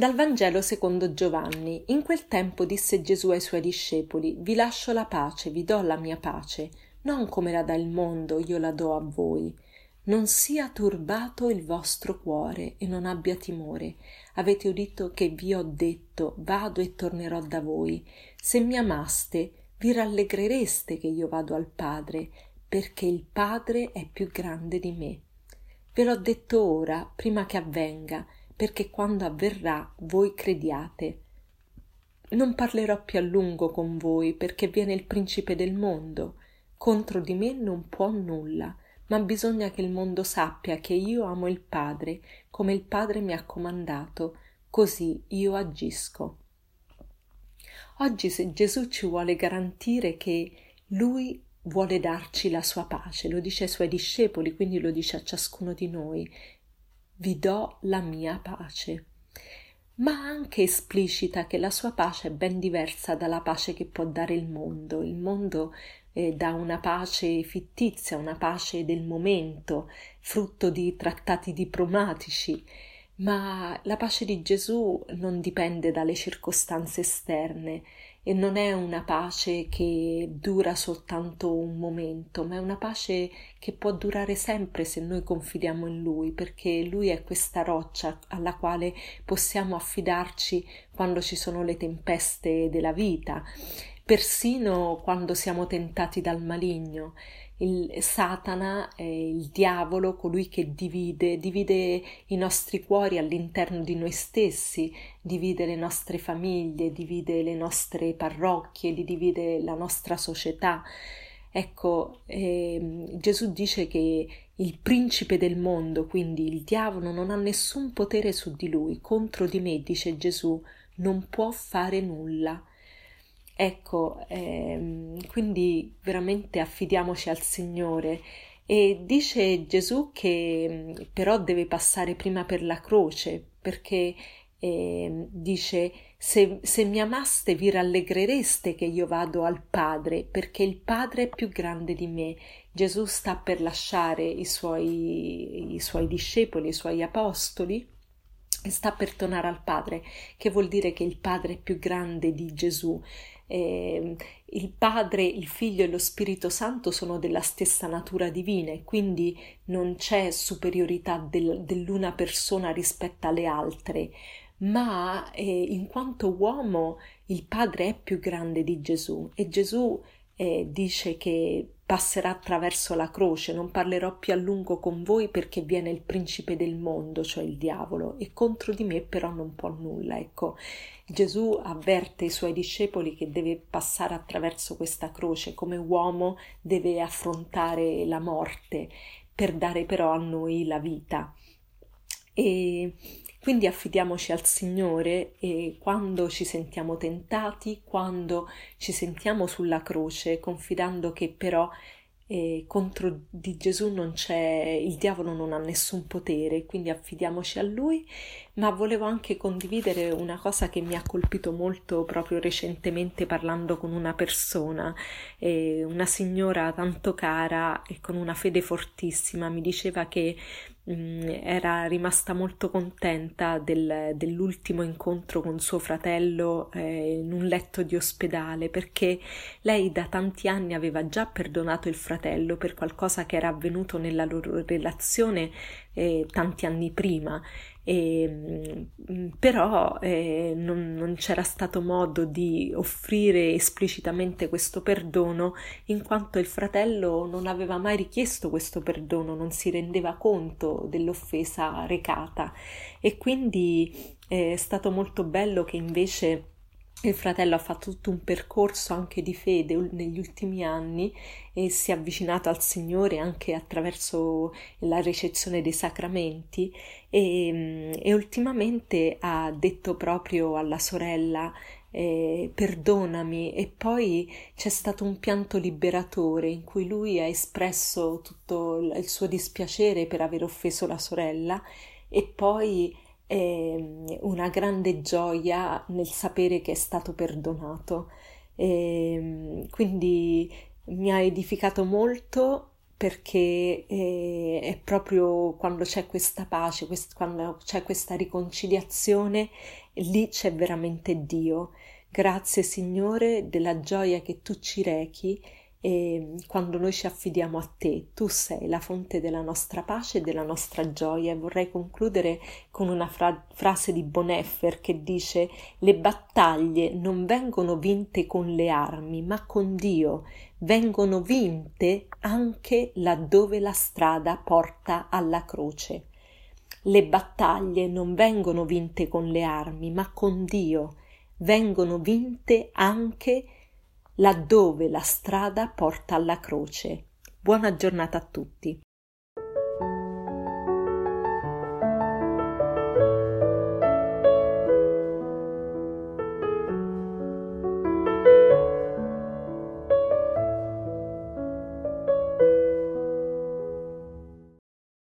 Dal Vangelo secondo Giovanni. In quel tempo disse Gesù ai suoi discepoli: Vi lascio la pace, vi do la mia pace, non come la dà il mondo, io la do a voi. Non sia turbato il vostro cuore e non abbia timore. Avete udito che vi ho detto: Vado e tornerò da voi. Se mi amaste, vi rallegrereste che io vado al Padre, perché il Padre è più grande di me. Ve l'ho detto ora, prima che avvenga perché quando avverrà voi crediate. Non parlerò più a lungo con voi perché viene il principe del mondo. Contro di me non può nulla, ma bisogna che il mondo sappia che io amo il Padre, come il Padre mi ha comandato, così io agisco. Oggi se Gesù ci vuole garantire che lui vuole darci la sua pace, lo dice ai suoi discepoli, quindi lo dice a ciascuno di noi, vi do la mia pace ma anche esplicita che la sua pace è ben diversa dalla pace che può dare il mondo. Il mondo eh, dà una pace fittizia, una pace del momento, frutto di trattati diplomatici, ma la pace di Gesù non dipende dalle circostanze esterne, e non è una pace che dura soltanto un momento, ma è una pace che può durare sempre se noi confidiamo in Lui, perché Lui è questa roccia alla quale possiamo affidarci quando ci sono le tempeste della vita, persino quando siamo tentati dal maligno il Satana, eh, il diavolo, colui che divide, divide i nostri cuori all'interno di noi stessi, divide le nostre famiglie, divide le nostre parrocchie, divide la nostra società. Ecco, eh, Gesù dice che il principe del mondo, quindi il diavolo, non ha nessun potere su di lui, contro di me, dice Gesù, non può fare nulla. Ecco, ehm, quindi veramente affidiamoci al Signore. E dice Gesù che mm, però deve passare prima per la croce, perché eh, dice se, se, mi amaste vi rallegrereste che io vado al Padre, perché il Padre è più grande di me. Gesù sta per lasciare i suoi, i suoi discepoli, i suoi apostoli e sta per tornare al Padre, che vuol dire che il Padre è più grande di Gesù eh, il Padre, il Figlio e lo Spirito Santo sono della stessa natura divina e quindi non c'è superiorità del, dell'una persona rispetto alle altre, ma eh, in quanto uomo il Padre è più grande di Gesù e Gesù eh, dice che passerà attraverso la croce, non parlerò più a lungo con voi perché viene il principe del mondo, cioè il diavolo, e contro di me però non può nulla. Ecco, Gesù avverte i suoi discepoli che deve passare attraverso questa croce, come uomo deve affrontare la morte per dare però a noi la vita. E quindi affidiamoci al Signore e quando ci sentiamo tentati, quando ci sentiamo sulla croce, confidando che però e contro di Gesù non c'è, il diavolo non ha nessun potere, quindi affidiamoci a lui, ma volevo anche condividere una cosa che mi ha colpito molto proprio recentemente parlando con una persona, eh, una signora tanto cara e con una fede fortissima, mi diceva che era rimasta molto contenta del, dell'ultimo incontro con suo fratello eh, in un letto di ospedale perché lei da tanti anni aveva già perdonato il fratello per qualcosa che era avvenuto nella loro relazione eh, tanti anni prima e, mm, però eh, non, non, c'era stato modo di offrire esplicitamente questo perdono in quanto il fratello non aveva mai richiesto questo perdono, non si rendeva conto dell'offesa recata. E quindi eh, è stato molto bello che invece il fratello ha fatto tutto un percorso anche di fede negli ultimi anni e si è avvicinato al Signore anche attraverso la ricezione dei sacramenti e, mm, e ultimamente ha detto proprio alla sorella eh, perdonami e poi c'è stato un pianto liberatore in cui lui ha espresso tutto il suo dispiacere per aver offeso la sorella e poi eh, una grande gioia nel sapere che è stato perdonato. Eh, quindi mi ha edificato molto perché eh, è proprio quando c'è questa pace, quest- quando c'è questa riconciliazione, lì c'è veramente Dio. Grazie Signore della gioia che tu ci rechi e quando noi ci affidiamo a te, tu sei la fonte della nostra pace e della nostra gioia. E vorrei concludere con una fra- frase di Boneffer che dice: Le battaglie non vengono vinte con le armi, ma con Dio, vengono vinte anche laddove la strada porta alla croce. Le battaglie non vengono vinte con le armi, ma con Dio, vengono vinte anche laddove la strada porta alla croce. Buona giornata a tutti.